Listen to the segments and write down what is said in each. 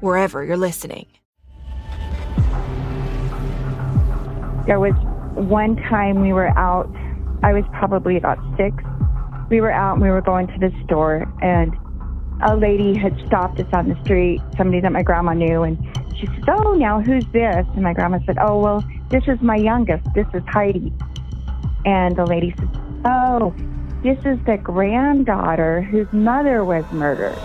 wherever you're listening. There was one time we were out, I was probably about six. We were out and we were going to the store, and a lady had stopped us on the street, somebody that my grandma knew, and she said, Oh, now who's this? And my grandma said, Oh, well, this is my youngest. This is Heidi. And the lady said, Oh, this is the granddaughter whose mother was murdered.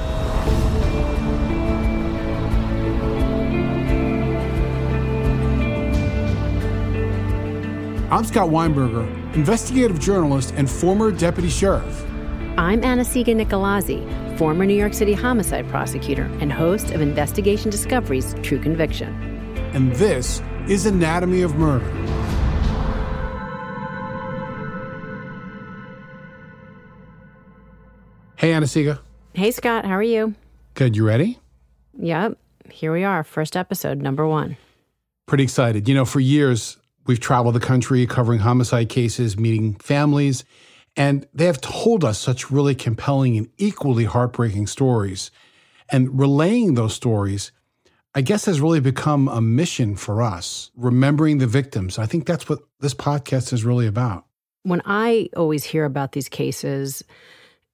I'm Scott Weinberger, investigative journalist and former deputy sheriff. I'm Anna-Sigga Nicolazzi, former New York City homicide prosecutor and host of Investigation Discovery's True Conviction. And this is Anatomy of Murder. Hey, Anna-Sigga. Hey, Scott. How are you? Good. You ready? Yep. Here we are. First episode, number one. Pretty excited. You know, for years, We've traveled the country covering homicide cases, meeting families, and they have told us such really compelling and equally heartbreaking stories. And relaying those stories, I guess, has really become a mission for us, remembering the victims. I think that's what this podcast is really about. When I always hear about these cases,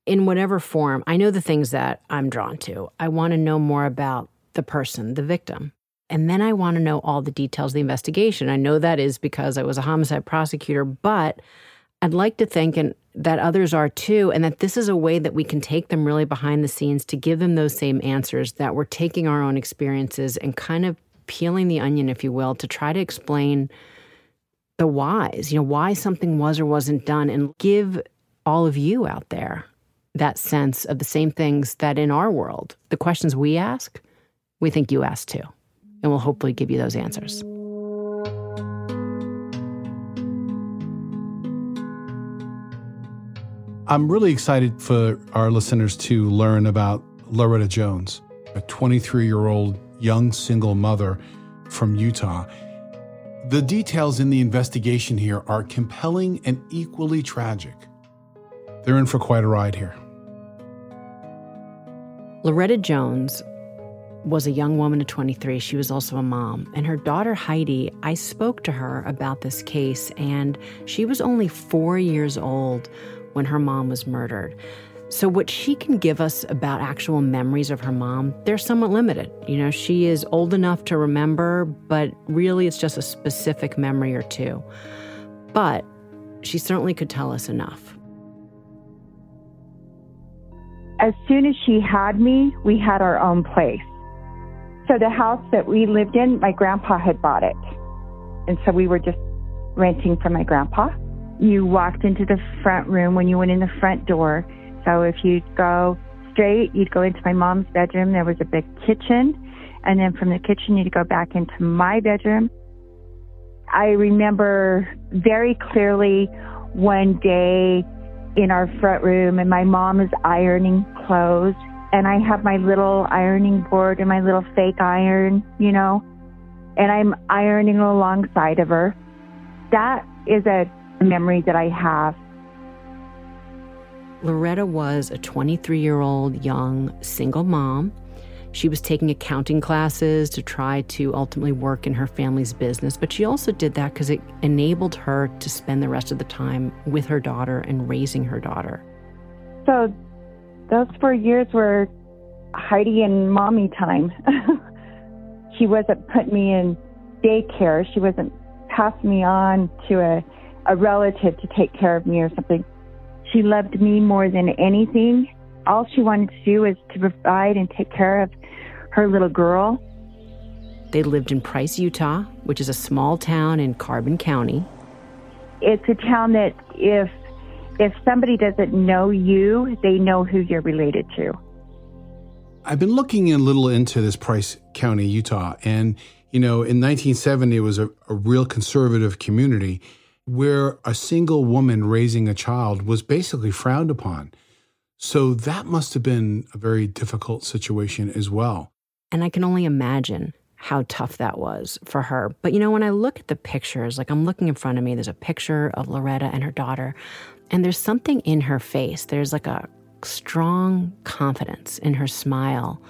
in whatever form, I know the things that I'm drawn to. I want to know more about the person, the victim. And then I want to know all the details of the investigation. I know that is because I was a homicide prosecutor, but I'd like to think and that others are too, and that this is a way that we can take them really behind the scenes to give them those same answers, that we're taking our own experiences and kind of peeling the onion, if you will, to try to explain the whys, you know, why something was or wasn't done, and give all of you out there that sense of the same things that in our world, the questions we ask, we think you ask too and we'll hopefully give you those answers. I'm really excited for our listeners to learn about Loretta Jones, a 23 year old young single mother from Utah. The details in the investigation here are compelling and equally tragic. They're in for quite a ride here. Loretta Jones was a young woman of 23. She was also a mom. And her daughter, Heidi, I spoke to her about this case, and she was only four years old when her mom was murdered. So, what she can give us about actual memories of her mom, they're somewhat limited. You know, she is old enough to remember, but really it's just a specific memory or two. But she certainly could tell us enough. As soon as she had me, we had our own place. So the house that we lived in, my grandpa had bought it. And so we were just renting from my grandpa. You walked into the front room when you went in the front door. So if you'd go straight, you'd go into my mom's bedroom. There was a big kitchen. And then from the kitchen, you'd go back into my bedroom. I remember very clearly one day in our front room and my mom is ironing clothes and I have my little ironing board and my little fake iron, you know, and I'm ironing alongside of her. That is a memory that I have. Loretta was a 23 year old young single mom. She was taking accounting classes to try to ultimately work in her family's business, but she also did that because it enabled her to spend the rest of the time with her daughter and raising her daughter. So those four years were Heidi and mommy time. She wasn't putting me in daycare. She wasn't passing me on to a, a relative to take care of me or something. She loved me more than anything. All she wanted to do was to provide and take care of her little girl. They lived in Price, Utah, which is a small town in Carbon County. It's a town that if if somebody doesn't know you, they know who you're related to. I've been looking a little into this Price County, Utah, and you know, in 1970 it was a, a real conservative community where a single woman raising a child was basically frowned upon. So that must have been a very difficult situation as well. And I can only imagine how tough that was for her. But you know, when I look at the pictures, like I'm looking in front of me, there's a picture of Loretta and her daughter, and there's something in her face. There's like a strong confidence in her smile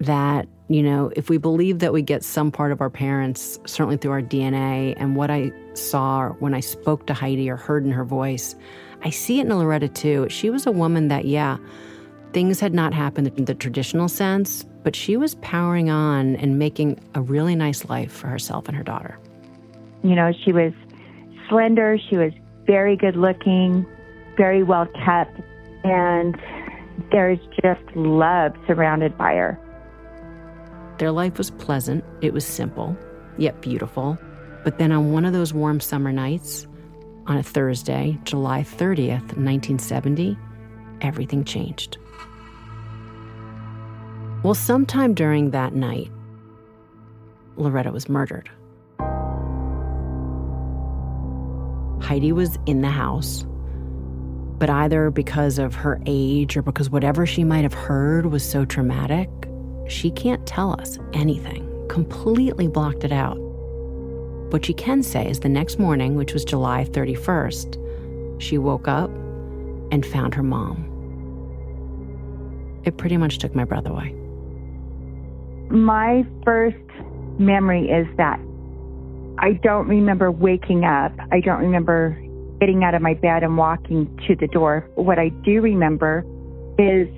that, you know, if we believe that we get some part of our parents, certainly through our DNA, and what I saw when I spoke to Heidi or heard in her voice, I see it in Loretta too. She was a woman that, yeah, things had not happened in the traditional sense, but she was powering on and making a really nice life for herself and her daughter. You know, she was slender, she was very good looking, very well kept, and there's just love surrounded by her. Their life was pleasant, it was simple, yet beautiful. But then on one of those warm summer nights, on a Thursday, July 30th, 1970, everything changed. Well, sometime during that night, Loretta was murdered. Heidi was in the house, but either because of her age or because whatever she might have heard was so traumatic, she can't tell us anything, completely blocked it out. What she can say is the next morning, which was July 31st, she woke up and found her mom. It pretty much took my breath away. My first memory is that I don't remember waking up. I don't remember getting out of my bed and walking to the door. What I do remember is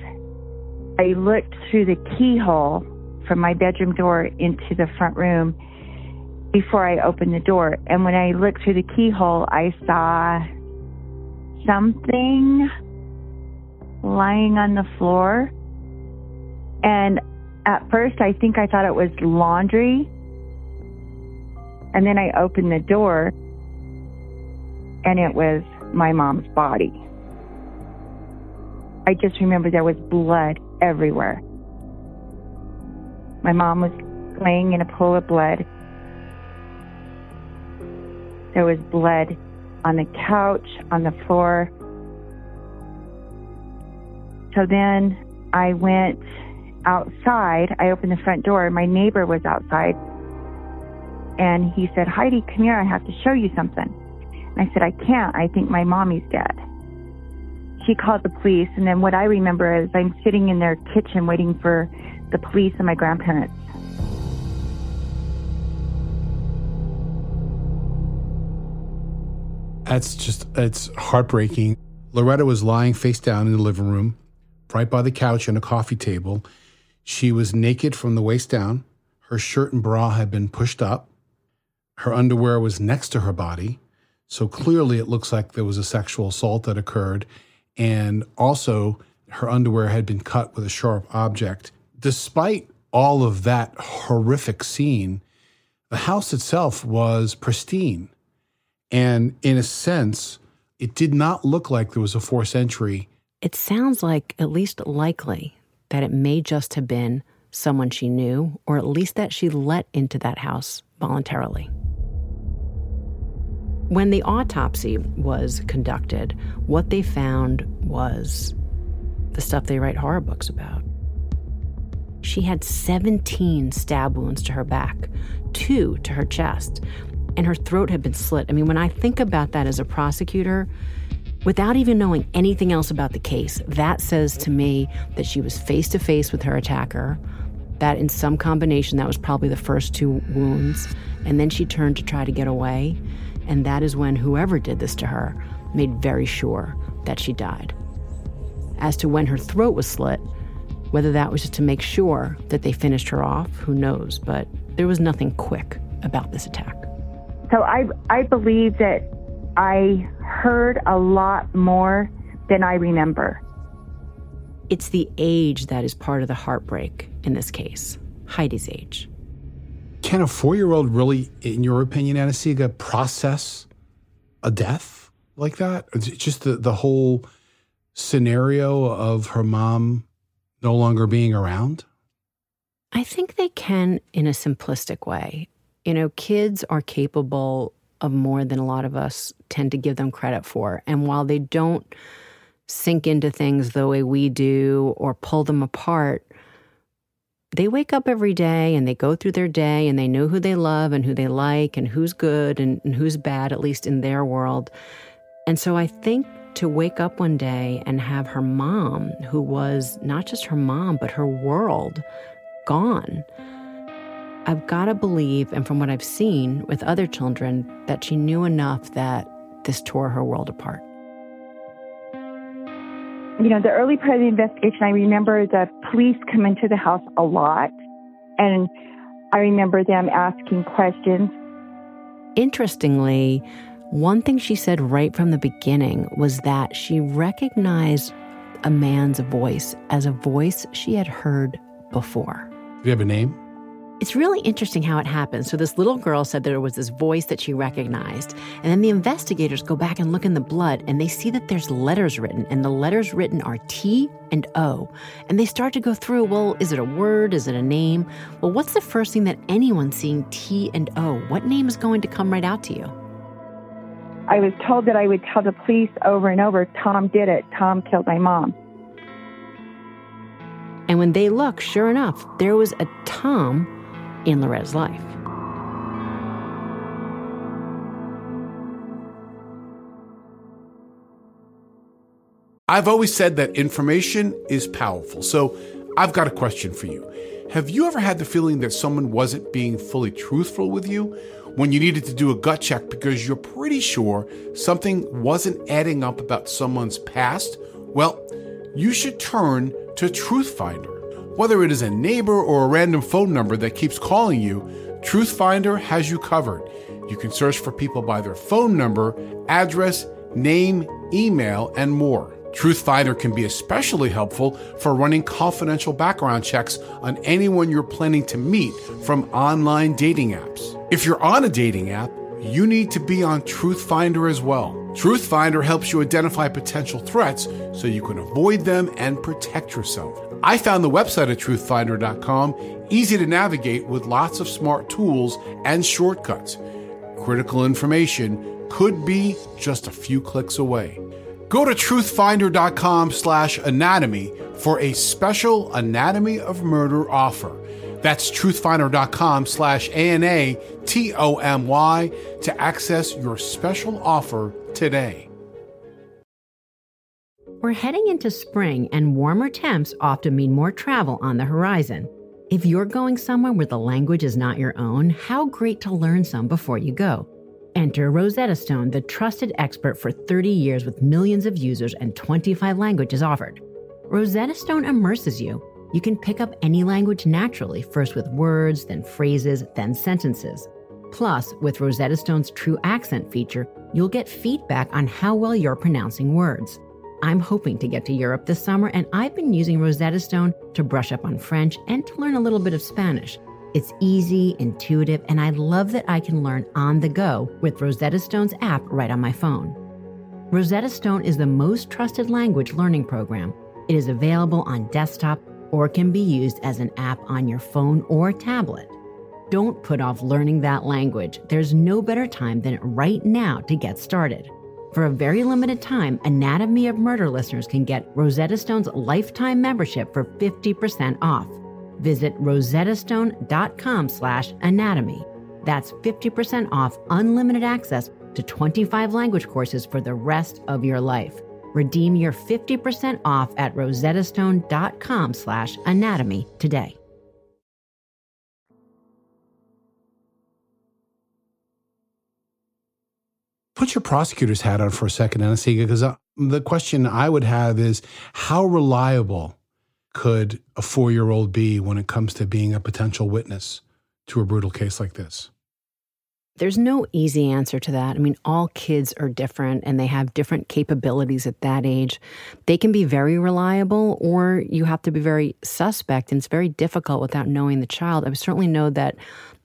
I looked through the keyhole from my bedroom door into the front room before I opened the door. And when I looked through the keyhole, I saw something lying on the floor. And at first, I think I thought it was laundry. And then I opened the door, and it was my mom's body. I just remember there was blood everywhere. My mom was laying in a pool of blood. There was blood on the couch, on the floor. So then I went outside. I opened the front door. My neighbor was outside. And he said, Heidi, come here. I have to show you something. And I said, I can't. I think my mommy's dead. She called the police. And then what I remember is I'm sitting in their kitchen waiting for the police and my grandparents. That's just, it's heartbreaking. Loretta was lying face down in the living room, right by the couch and a coffee table. She was naked from the waist down. Her shirt and bra had been pushed up. Her underwear was next to her body. So clearly, it looks like there was a sexual assault that occurred. And also, her underwear had been cut with a sharp object. Despite all of that horrific scene, the house itself was pristine. And in a sense, it did not look like there was a forced entry. It sounds like, at least likely, that it may just have been someone she knew, or at least that she let into that house voluntarily. When the autopsy was conducted, what they found was the stuff they write horror books about. She had 17 stab wounds to her back, two to her chest, and her throat had been slit. I mean, when I think about that as a prosecutor, without even knowing anything else about the case, that says to me that she was face to face with her attacker, that in some combination, that was probably the first two wounds, and then she turned to try to get away. And that is when whoever did this to her made very sure that she died. As to when her throat was slit, Whether that was just to make sure that they finished her off, who knows? But there was nothing quick about this attack. So I, I believe that I heard a lot more than I remember. It's the age that is part of the heartbreak in this case Heidi's age. Can a four year old really, in your opinion, Anna-Sigga, process a death like that? Just the, the whole scenario of her mom no longer being around? I think they can in a simplistic way. You know, kids are capable of more than a lot of us tend to give them credit for. And while they don't sink into things the way we do or pull them apart, they wake up every day and they go through their day and they know who they love and who they like and who's good and, and who's bad, at least in their world. And so I think to wake up one day and have her mom, who was not just her mom, but her world, gone. I've got to believe, and from what I've seen with other children, that she knew enough that this tore her world apart. You know, the early part of the investigation, I remember the police come into the house a lot, and I remember them asking questions. Interestingly, one thing she said right from the beginning was that she recognized a man's voice as a voice she had heard before. Do you have a name? It's really interesting how it happened. So, this little girl said there was this voice that she recognized. And then the investigators go back and look in the blood and they see that there's letters written, and the letters written are T and O. And they start to go through well, is it a word? Is it a name? Well, what's the first thing that anyone seeing T and O? What name is going to come right out to you? I was told that I would tell the police over and over Tom did it. Tom killed my mom. And when they look, sure enough, there was a Tom in Loretta's life. I've always said that information is powerful. So I've got a question for you. Have you ever had the feeling that someone wasn't being fully truthful with you when you needed to do a gut check because you're pretty sure something wasn't adding up about someone's past? Well, you should turn to Truthfinder. Whether it is a neighbor or a random phone number that keeps calling you, Truthfinder has you covered. You can search for people by their phone number, address, name, email, and more. Truthfinder can be especially helpful for running confidential background checks on anyone you're planning to meet from online dating apps. If you're on a dating app, you need to be on Truthfinder as well. Truthfinder helps you identify potential threats so you can avoid them and protect yourself. I found the website at truthfinder.com easy to navigate with lots of smart tools and shortcuts. Critical information could be just a few clicks away. Go to truthfinder.com slash anatomy for a special Anatomy of Murder offer. That's truthfinder.com slash A-N-A-T-O-M-Y to access your special offer today. We're heading into spring, and warmer temps often mean more travel on the horizon. If you're going somewhere where the language is not your own, how great to learn some before you go. Enter Rosetta Stone, the trusted expert for 30 years with millions of users and 25 languages offered. Rosetta Stone immerses you. You can pick up any language naturally, first with words, then phrases, then sentences. Plus, with Rosetta Stone's TruAccent feature, you'll get feedback on how well you're pronouncing words. I'm hoping to get to Europe this summer, and I've been using Rosetta Stone to brush up on French and to learn a little bit of Spanish. It's easy, intuitive, and I love that I can learn on the go with Rosetta Stone's app right on my phone. Rosetta Stone is the most trusted language learning program. It is available on desktop or can be used as an app on your phone or tablet. Don't put off learning that language. There's no better time than right now to get started. For a very limited time, Anatomy of Murder listeners can get Rosetta Stone's lifetime membership for 50% off. Visit rosettastone.com slash anatomy. That's 50% off unlimited access to 25 language courses for the rest of your life. Redeem your 50% off at rosettastone.com slash anatomy today. Put your prosecutor's hat on for a second, Anna-Sigga, because uh, the question I would have is how reliable could a four year old be when it comes to being a potential witness to a brutal case like this? There's no easy answer to that. I mean, all kids are different and they have different capabilities at that age. They can be very reliable or you have to be very suspect, and it's very difficult without knowing the child. I certainly know that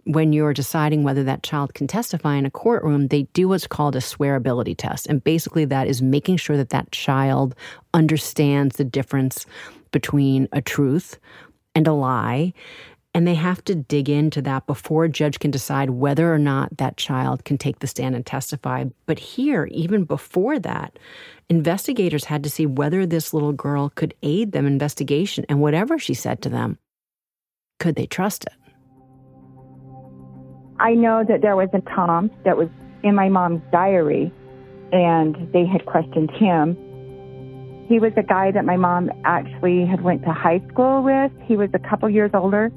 when you're deciding whether that child can testify in a courtroom, they do what's called a swearability test. And basically, that is making sure that that child understands the difference between a truth and a lie. And they have to dig into that before a judge can decide whether or not that child can take the stand and testify. But here, even before that, investigators had to see whether this little girl could aid them in investigation and whatever she said to them, could they trust it? I know that there was a Tom that was in my mom's diary, and they had questioned him. He was a guy that my mom actually had went to high school with. He was a couple years older.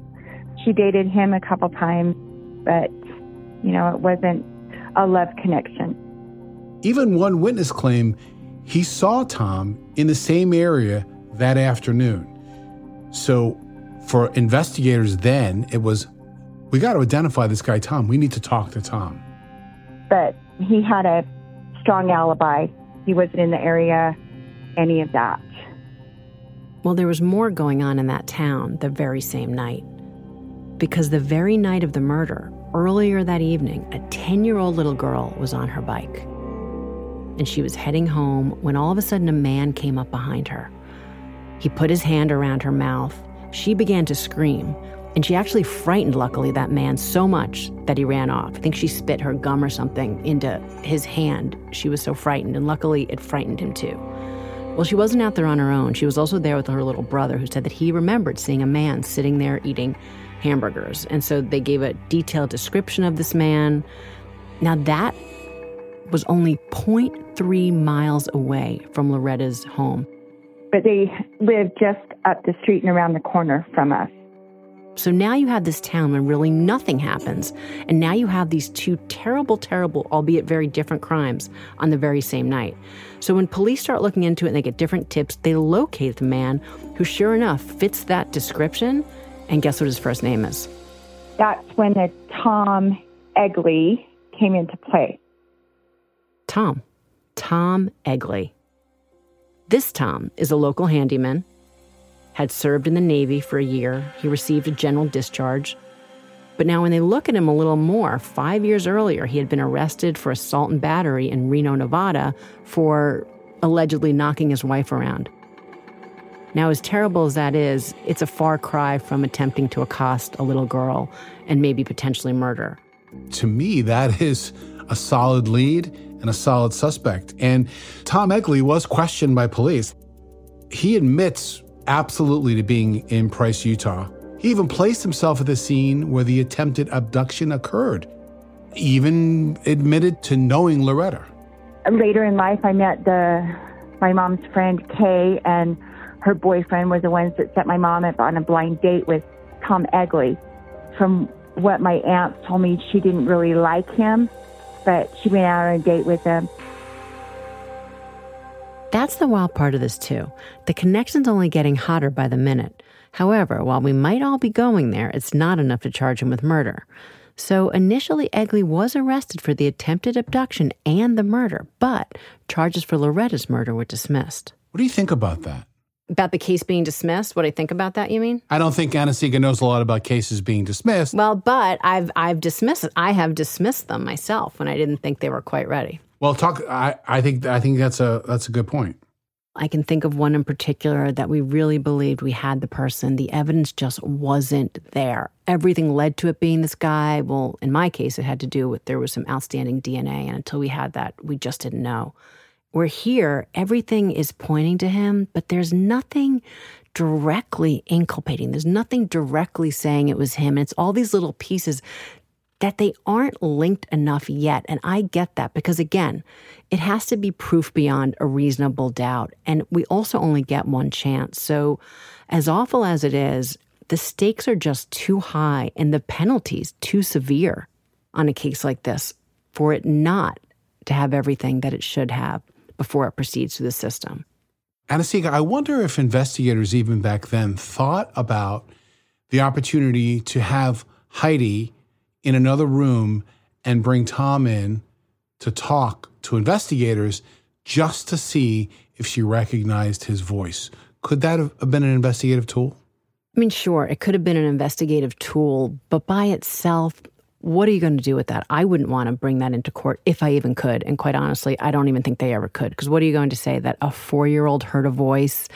She dated him a couple times, but you know, it wasn't a love connection. Even one witness claimed he saw Tom in the same area that afternoon. So, for investigators then, it was we got to identify this guy, Tom. We need to talk to Tom. But he had a strong alibi. He wasn't in the area, any of that. Well, there was more going on in that town the very same night. Because the very night of the murder, earlier that evening, a 10 year old little girl was on her bike. And she was heading home when all of a sudden a man came up behind her. He put his hand around her mouth. She began to scream, and she actually frightened, luckily, that man so much that he ran off. I think she spit her gum or something into his hand. She was so frightened, and luckily, it frightened him too. Well, she wasn't out there on her own. She was also there with her little brother, who said that he remembered seeing a man sitting there eating hamburgers. And so they gave a detailed description of this man. Now, that was only 0.3 miles away from Loretta's home. But they lived just up the street and around the corner from us. So now you have this town where really nothing happens. And now you have these two terrible, terrible, albeit very different crimes on the very same night. So when police start looking into it and they get different tips, they locate the man who, sure enough, fits that description. And guess what his first name is? That's when the Tom Egley came into play. Tom. Tom Egley. This Tom is a local handyman had served in the Navy for a year. He received a general discharge. But now, when they look at him a little more, five years earlier, he had been arrested for assault and battery in Reno, Nevada, for allegedly knocking his wife around. Now, as terrible as that is, it's a far cry from attempting to accost a little girl and maybe potentially murder. To me, that is a solid lead and a solid suspect. And Tom Egley was questioned by police. He admits absolutely to being in Price, Utah. He even placed himself at the scene where the attempted abduction occurred, even admitted to knowing Loretta. Later in life, I met the my mom's friend Kay, and her boyfriend were the ones that set my mom up on a blind date with Tom Egley. From what my aunt told me, she didn't really like him, but she went out on a date with him. That's the wild part of this, too. The connection's only getting hotter by the minute. However, while we might all be going there, it's not enough to charge him with murder. So initially, Egley was arrested for the attempted abduction and the murder, but charges for Loretta's murder were dismissed. What do you think about that? About the case being dismissed? What I think about that, you mean? I don't think Anna-Sigga knows a lot about cases being dismissed. Well, but I've I've dismissed I have dismissed them myself when I didn't think they were quite ready. Well, talk. I, I think I think that's a that's a good point. I can think of one in particular that we really believed we had the person. The evidence just wasn't there. Everything led to it being this guy. Well, in my case, it had to do with there was some outstanding DNA, and until we had that, we just didn't know. We're here, everything is pointing to him, but there's nothing directly inculpating. There's nothing directly saying it was him. And it's all these little pieces that they aren't linked enough yet. And I get that because, again, it has to be proof beyond a reasonable doubt. And we also only get one chance. So, as awful as it is, the stakes are just too high and the penalties too severe on a case like this for it not to have everything that it should have before it proceeds through the system. Anna-Sigga, I wonder if investigators even back then thought about the opportunity to have Heidi in another room and bring Tom in to talk to investigators just to see if she recognized his voice. Could that have been an investigative tool? I mean, sure, it could have been an investigative tool, but by itself, what are you going to do with that? I wouldn't want to bring that into court if I even could. And quite honestly, I don't even think they ever could. Because what are you going to say that a four year old heard a voice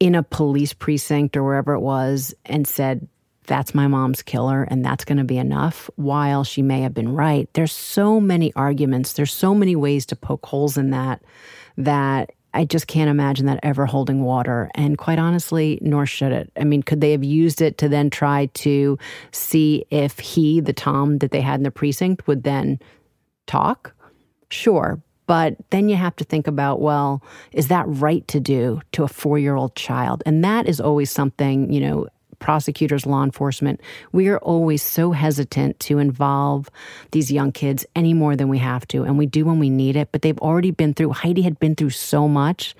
in a police precinct or wherever it was and said, that's my mom's killer and that's going to be enough while she may have been right there's so many arguments there's so many ways to poke holes in that that I just can't imagine that ever holding water. And quite honestly, nor should it. I mean, could they have used it to then try to see if he, the Tom that they had in the precinct, would then talk? Sure. But then you have to think about, well, is that right to do to a four year old child? And that is always something, you know, prosecutors, law enforcement, we are always so hesitant to involve these young kids any more than we have to. And we do when we need it, but they've already been through, Heidi had been through so much.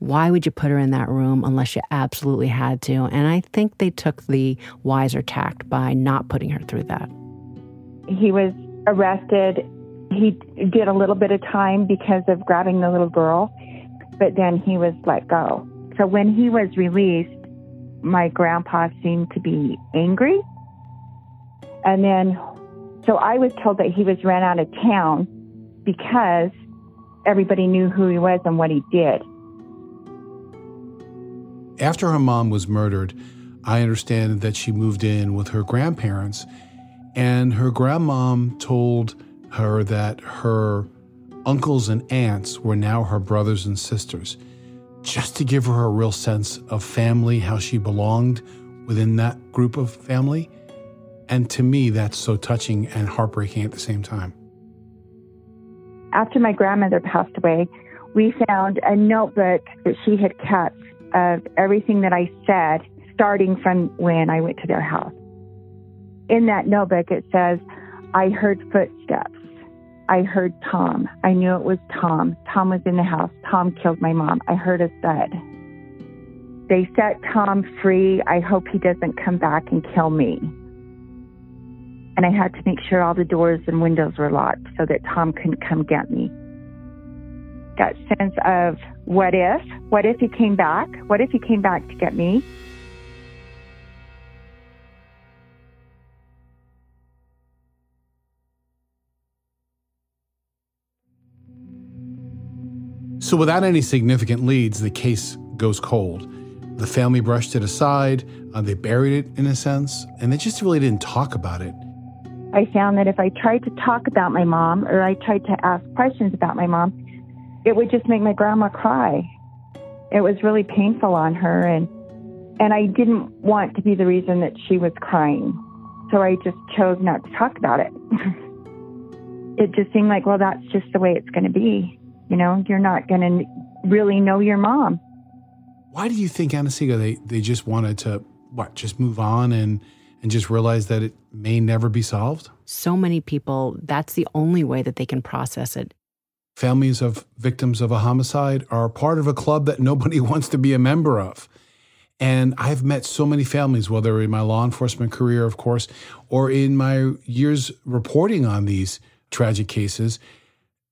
Why would you put her in that room unless you absolutely had to? And I think they took the wiser tact by not putting her through that. He was arrested. He did a little bit of time because of grabbing the little girl, but then he was let go. So when he was released, my grandpa seemed to be angry. And then, so I was told that he was ran out of town because everybody knew who he was and what he did. After her mom was murdered, I understand that she moved in with her grandparents, and her grandmom told her that her uncles and aunts were now her brothers and sisters just to give her a real sense of family, how she belonged within that group of family. And to me, that's so touching and heartbreaking at the same time. After my grandmother passed away, we found a notebook that she had kept of everything that I said, starting from when I went to their house. In that notebook, it says, I heard footsteps. I heard Tom. I knew it was Tom. Tom was in the house. Tom killed my mom. I heard a thud. They set Tom free. I hope he doesn't come back and kill me. And I had to make sure all the doors and windows were locked so that Tom couldn't come get me. That sense of what if? What if he came back? What if he came back to get me? So, without any significant leads, the case goes cold. The family brushed it aside, uh, they buried it in a sense, and they just really didn't talk about it. I found that if I tried to talk about my mom or I tried to ask questions about my mom, it would just make my grandma cry. It was really painful on her and and I didn't want to be the reason that she was crying. So I just chose not to talk about it. it just seemed like, well, that's just the way it's going to be. You know, you're not going to really know your mom. Why do you think, Anna-Sigga, they, they just wanted to, what, just move on and, and just realize that it may never be solved? So many people, that's the only way that they can process it. Families of victims of a homicide are part of a club that nobody wants to be a member of. And I've met so many families, whether in my law enforcement career, of course, or in my years reporting on these tragic cases.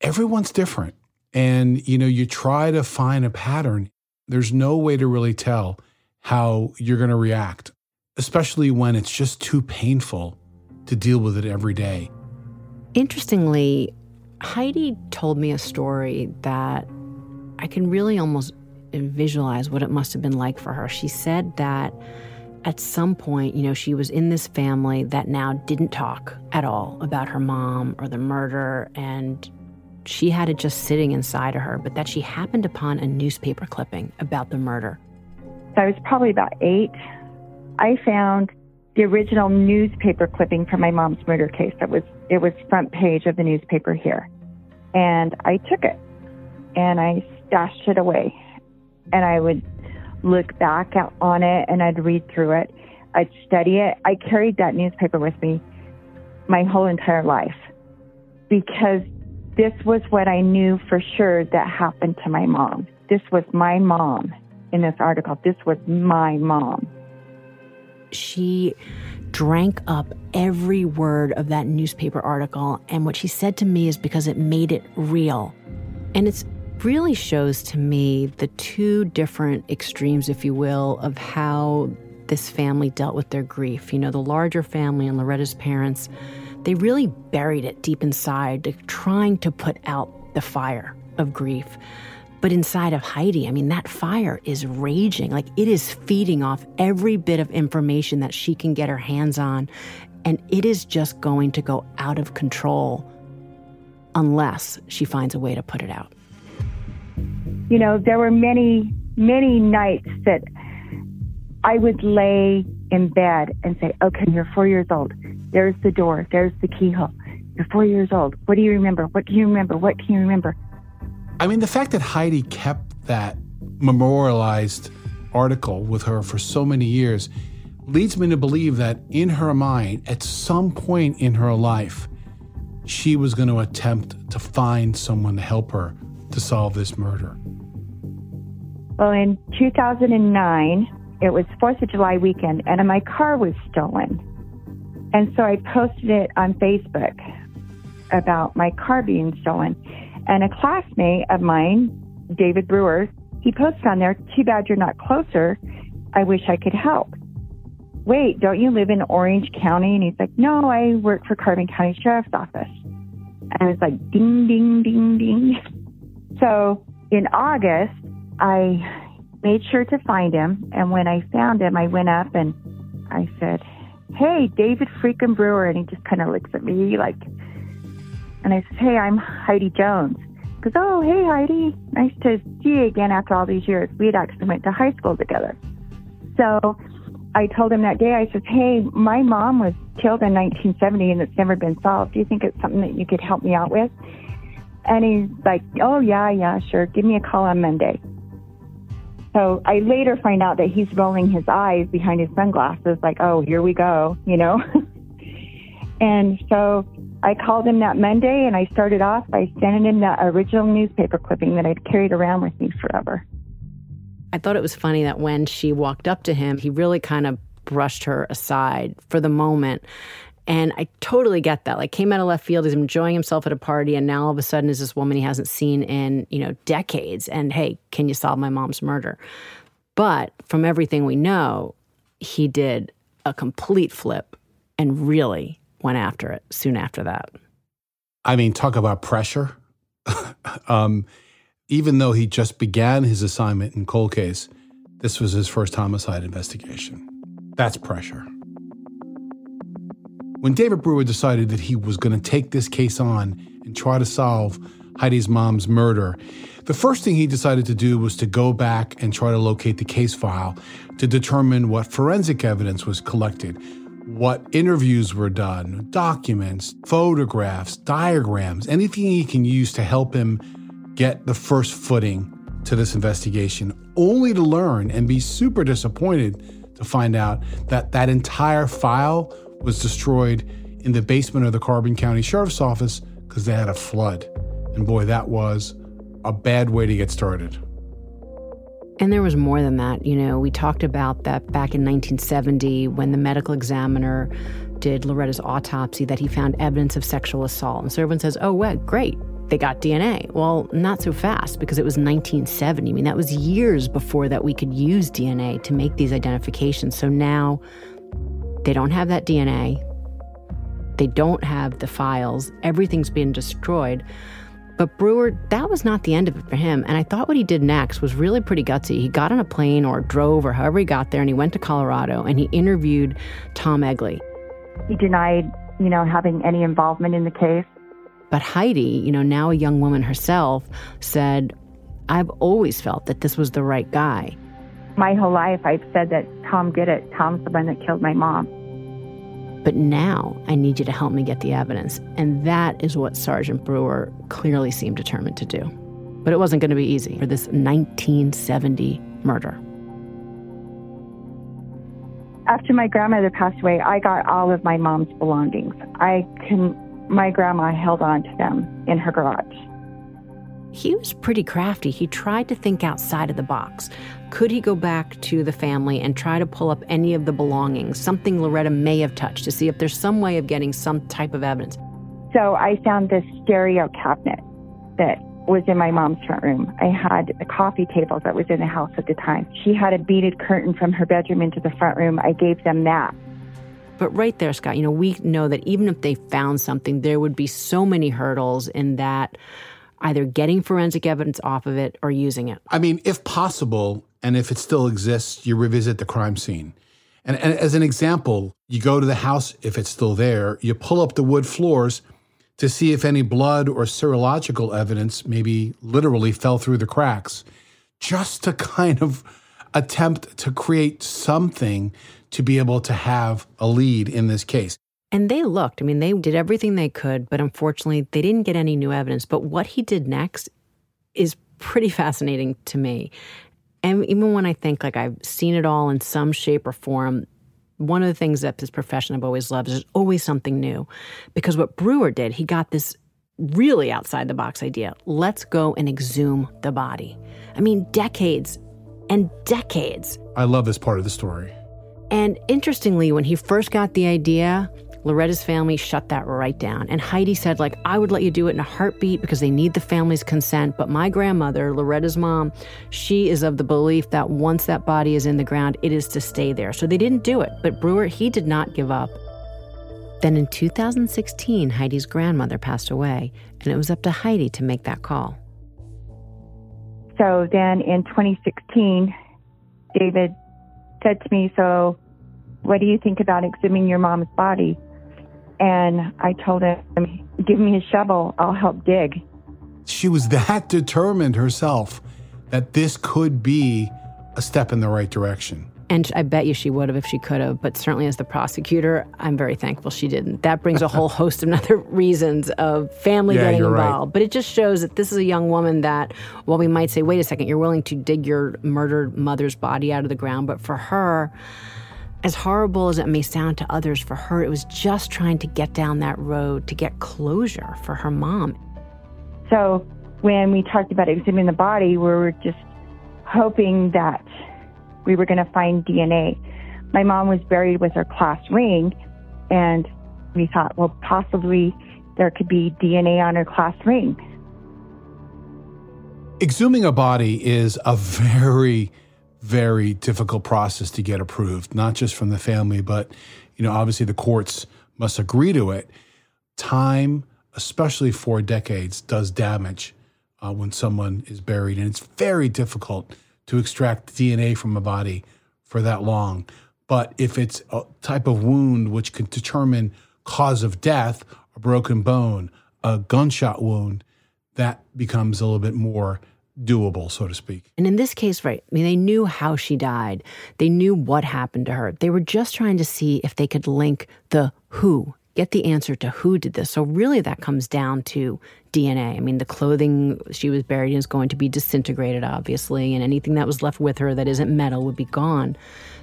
Everyone's different. And, you know, you try to find a pattern. There's no way to really tell how you're going to react, especially when it's just too painful to deal with it every day. Interestingly, Heidi told me a story that I can really almost visualize what it must have been like for her. She said that at some point, you know, she was in this family that now didn't talk at all about her mom or the murder. And she had it just sitting inside of her, but that she happened upon a newspaper clipping about the murder. So I was probably about eight. I found the original newspaper clipping from my mom's murder case. That was it was front page of the newspaper here, and I took it and I stashed it away, and I would look back on it and I'd read through it. I'd study it. I carried that newspaper with me my whole entire life because this was what I knew for sure that happened to my mom. this was my mom in this article. This was my mom. She drank up every word of that newspaper article. And what she said to me is because it made it real. And it really shows to me the two different extremes, if you will, of how this family dealt with their grief. You know, the larger family and Loretta's parents, they really buried it deep inside, trying to put out the fire of grief. But inside of Heidi, I mean, that fire is raging. Like it is feeding off every bit of information that she can get her hands on. And it is just going to go out of control unless she finds a way to put it out. You know, there were many, many nights that I would lay in bed and say, okay, you're four years old. There's the door. There's the keyhole. You're four years old. What do you remember? What do you remember? What can you remember? I mean, the fact that Heidi kept that memorialized article with her for so many years leads me to believe that in her mind, at some point in her life, she was going to attempt to find someone to help her to solve this murder. Well, in 2009, it was 4th of July weekend, and my car was stolen. And so I posted it on Facebook about my car being stolen. And a classmate of mine, David Brewer, he posted on there, too bad you're not closer. I wish I could help. Wait, don't you live in Orange County? And he's like, no, I work for Carbon County Sheriff's Office. And it's like, ding, ding, ding, ding. So in August, I made sure to find him. And when I found him, I went up and I said, hey, David freaking Brewer. And he just kind of looks at me like, and I said, Hey, I'm Heidi Jones. He goes, Oh, hey, Heidi. Nice to see you again after all these years. We had actually went to high school together. So I told him that day, I said, Hey, my mom was killed in 1970 and it's never been solved. Do you think it's something that you could help me out with? And he's like, Oh, yeah, yeah, sure. Give me a call on Monday. So I later find out that he's rolling his eyes behind his sunglasses, like, Oh, here we go, you know? and so I called him that Monday and I started off by sending him that original newspaper clipping that I'd carried around with me forever. I thought it was funny that when she walked up to him, he really kind of brushed her aside for the moment. And I totally get that. Like, came out of left field, he's enjoying himself at a party, and now all of a sudden is this woman he hasn't seen in, you know, decades. And hey, can you solve my mom's murder? But from everything we know, he did a complete flip and really went after it soon after that. I mean, talk about pressure. um, even though he just began his assignment in cold case, this was his first homicide investigation. That's pressure. When David Brewer decided that he was going to take this case on and try to solve Heidi's mom's murder, the first thing he decided to do was to go back and try to locate the case file to determine what forensic evidence was collected, what interviews were done, documents, photographs, diagrams, anything he can use to help him get the first footing to this investigation, only to learn and be super disappointed to find out that that entire file was destroyed in the basement of the Carbon County Sheriff's Office because they had a flood. And boy, that was a bad way to get started. And there was more than that. You know, we talked about that back in 1970 when the medical examiner did Loretta's autopsy that he found evidence of sexual assault. And so everyone says, oh, well, great. They got DNA. Well, not so fast because it was 1970. I mean, that was years before that we could use DNA to make these identifications. So now they don't have that DNA. They don't have the files. Everything's been destroyed. But Brewer, that was not the end of it for him. And I thought what he did next was really pretty gutsy. He got on a plane or drove or however he got there and he went to Colorado and he interviewed Tom Egley. He denied, you know, having any involvement in the case. But Heidi, you know, now a young woman herself, said, I've always felt that this was the right guy. My whole life, I've said that Tom did it. Tom's the one that killed my mom. But now I need you to help me get the evidence. And that is what Sergeant Brewer clearly seemed determined to do. But it wasn't going to be easy for this 1970 murder. After my grandmother passed away, I got all of my mom's belongings. I can my grandma held on to them in her garage. He was pretty crafty. He tried to think outside of the box. Could he go back to the family and try to pull up any of the belongings, something Loretta may have touched, to see if there's some way of getting some type of evidence? So I found this stereo cabinet that was in my mom's front room. I had a coffee table that was in the house at the time. She had a beaded curtain from her bedroom into the front room. I gave them that. But right there, Scott, you know, we know that even if they found something, there would be so many hurdles in that either getting forensic evidence off of it or using it. I mean, if possible, and if it still exists, you revisit the crime scene. And, and, as an example, you go to the house if it's still there, you pull up the wood floors to see if any blood or serological evidence maybe literally fell through the cracks, just to kind of attempt to create something to be able to have a lead in this case. And they looked. I mean, they did everything they could, but unfortunately, they didn't get any new evidence. But what he did next is pretty fascinating to me. And even when I think like I've seen it all in some shape or form, one of the things that this profession I've always loved is there's always something new. Because what Brewer did, he got this really outside the box idea. Let's go and exhume the body. I mean, decades and decades. I love this part of the story. And interestingly, when he first got the idea, Loretta's family shut that right down. And Heidi said, like, I would let you do it in a heartbeat because they need the family's consent. But my grandmother, Loretta's mom, she is of the belief that once that body is in the ground, it is to stay there. So they didn't do it. But Brewer, he did not give up. Then in 2016, Heidi's grandmother passed away, and it was up to Heidi to make that call. So then in 2016, David said to me, So, what do you think about exhuming your mom's body? And I told him, give me a shovel, I'll help dig. She was that determined herself that this could be a step in the right direction. And I bet you she would have if she could have, but certainly as the prosecutor, I'm very thankful she didn't. That brings a whole host of other reasons of family yeah, getting involved. Right. But it just shows that this is a young woman that, while we might say, wait a second, you're willing to dig your murdered mother's body out of the ground, but for her, as horrible as it may sound to others, for her, it was just trying to get down that road to get closure for her mom. So when we talked about exhuming the body, we were just hoping that we were going to find DNA. My mom was buried with her class ring, and we thought, well, possibly there could be DNA on her class ring. Exhuming a body is a very very difficult process to get approved, not just from the family, but you know, obviously the courts must agree to it. Time, especially for decades, does damage uh, when someone is buried, and it's very difficult to extract DNA from a body for that long. But if it's a type of wound which can determine cause of death, a broken bone, a gunshot wound, that becomes a little bit more doable, so to speak. And in this case, right, I mean, they knew how she died. They knew what happened to her. They were just trying to see if they could link the who, get the answer to who did this. So really that comes down to DNA. I mean, the clothing she was buried in is going to be disintegrated, obviously, and anything that was left with her that isn't metal would be gone.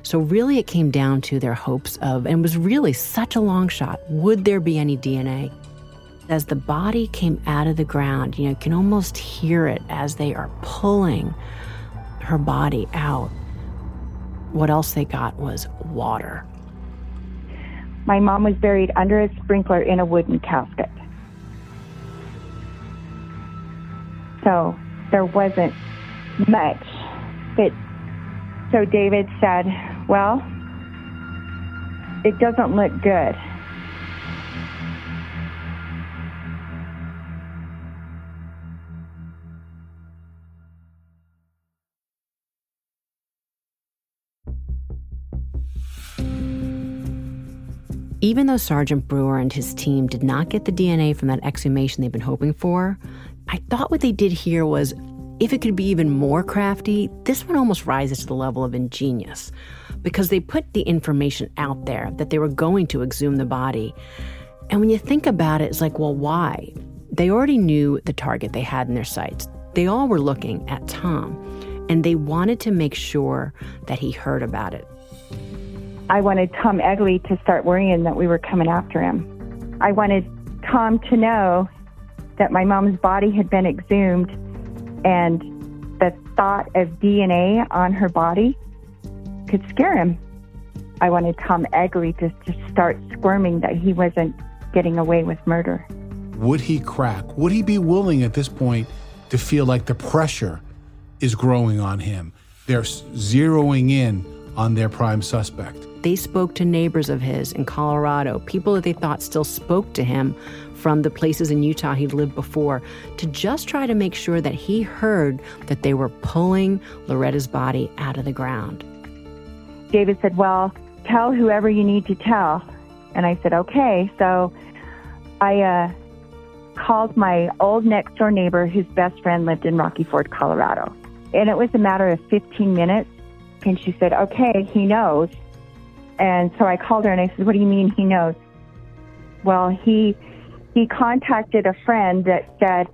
So really it came down to their hopes of, and was really such a long shot, would there be any DNA? As the body came out of the ground, you know, you can almost hear it as they are pulling her body out. What else they got was water. My mom was buried under a sprinkler in a wooden casket. So there wasn't much. But so David said, Well, it doesn't look good. Even though Sergeant Brewer and his team did not get the DNA from that exhumation they've been hoping for, I thought what they did here was if it could be even more crafty, this one almost rises to the level of ingenious because they put the information out there that they were going to exhume the body. And when you think about it, it's like, well, why? They already knew the target they had in their sights. They all were looking at Tom, and they wanted to make sure that he heard about it. I wanted Tom Egley to start worrying that we were coming after him. I wanted Tom to know that my mom's body had been exhumed And the thought of DNA on her body could scare him. I wanted Tom Egley to, to start squirming that he wasn't getting away with murder. Would he crack? Would he be willing at this point to feel like the pressure is growing on him? They're zeroing in on their prime suspect. They spoke to neighbors of his in Colorado, people that they thought still spoke to him from the places in Utah he'd lived before, to just try to make sure that he heard that they were pulling Loretta's body out of the ground. David said, Well, tell whoever you need to tell. And I said, Okay. So I uh, called my old next door neighbor whose best friend lived in Rocky Ford, Colorado. And it was a matter of 15 minutes. And she said, Okay, he knows. And so I called her and I said, What do you mean he knows? Well, he he contacted a friend that said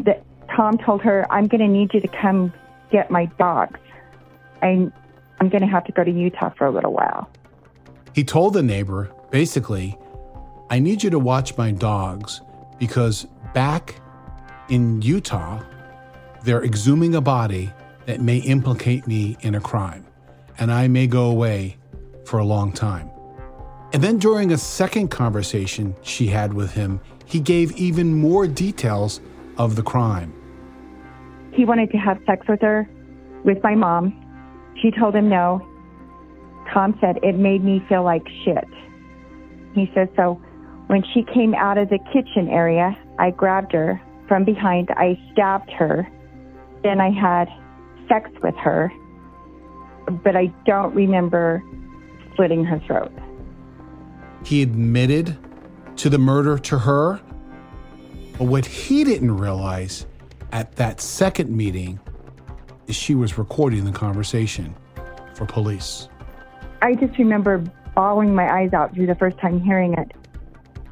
that Tom told her, I'm going to need you to come get my dogs. I'm, I'm going to have to go to Utah for a little while. He told the neighbor, basically, I need you to watch my dogs because back in Utah, they're exhuming a body that may implicate me in a crime, and I may go away for a long time. And then during a second conversation she had with him, he gave even more details of the crime. He wanted to have sex with her, with my mom. She told him no. Tom said, It made me feel like shit. He says, So when she came out of the kitchen area, I grabbed her from behind, I stabbed her, then I had sex with her, but I don't remember slitting her throat. He admitted to the murder to her. But what he didn't realize at that second meeting is she was recording the conversation for police. I just remember bawling my eyes out through the first time hearing it.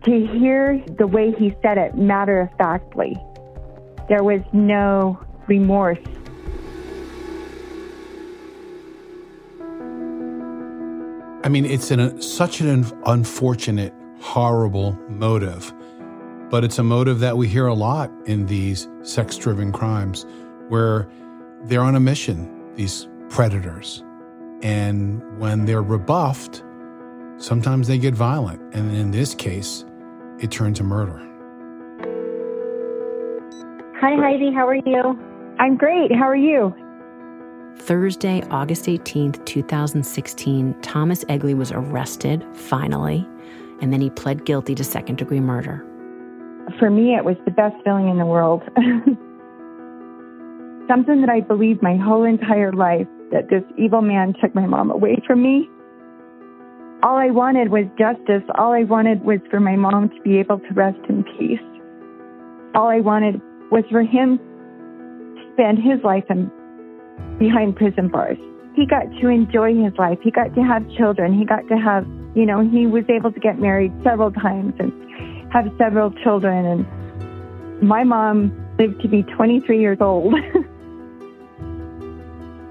To hear the way he said it matter of factly, there was no remorse. I mean, it's an, such an unfortunate, horrible motive, but it's a motive that we hear a lot in these sex driven crimes where they're on a mission, these predators. And when they're rebuffed, sometimes they get violent. And in this case, it turned to murder. Hi, Heidi. How are you? I'm great. How are you? Thursday, August 18th, 2016, Thomas Egley was arrested, finally, and then he pled guilty to second degree murder. For me, it was the best feeling in the world. Something that I believed my whole entire life that this evil man took my mom away from me. All I wanted was justice. All I wanted was for my mom to be able to rest in peace. All I wanted was for him to spend his life in behind prison bars. He got to enjoy his life. He got to have children. He got to have, you know, he was able to get married several times and have several children. And my mom lived to be 23 years old.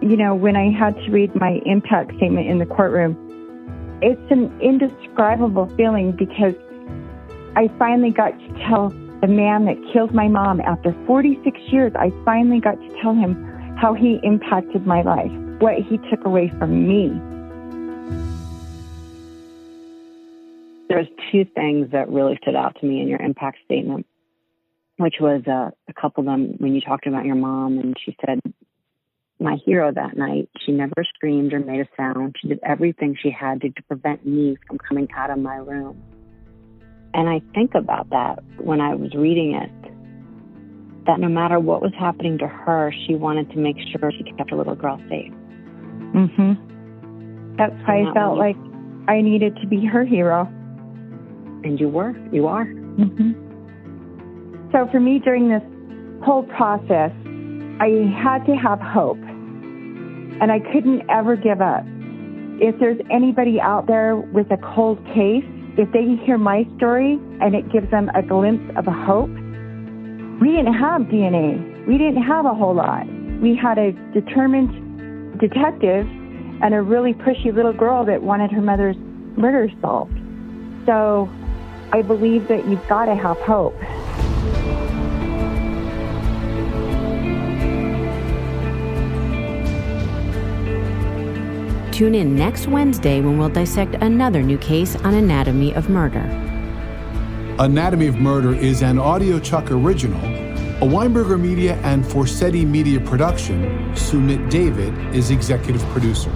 you know, when I had to read my impact statement in the courtroom, it's an indescribable feeling because I finally got to tell the man that killed my mom after 46 years, I finally got to tell him how he impacted my life, what he took away from me. There's two things that really stood out to me in your impact statement, which was uh, a couple of them when you talked about your mom, and she said, my hero that night. She never screamed or made a sound. She did everything she had to, to prevent me from coming out of my room. And I think about that when I was reading it that no matter what was happening to her, she wanted to make sure she kept her little girl safe. Mhm. That's why I felt like I needed to be her hero. And you were. You are. Mhm. So for me during this whole process, I had to have hope. And I couldn't ever give up. If there's anybody out there with a cold case, if they hear my story and it gives them a glimpse of a hope, we didn't have DNA. We didn't have a whole lot. We had a determined detective and a really pushy little girl that wanted her mother's murder solved. So I believe that you've got to have hope. Tune in next Wednesday when we'll dissect another new case on Anatomy of Murder. Anatomy of Murder is an Audio Chuck original, a Weinberger Media and Forsetti Media production. Sumit David is executive producer.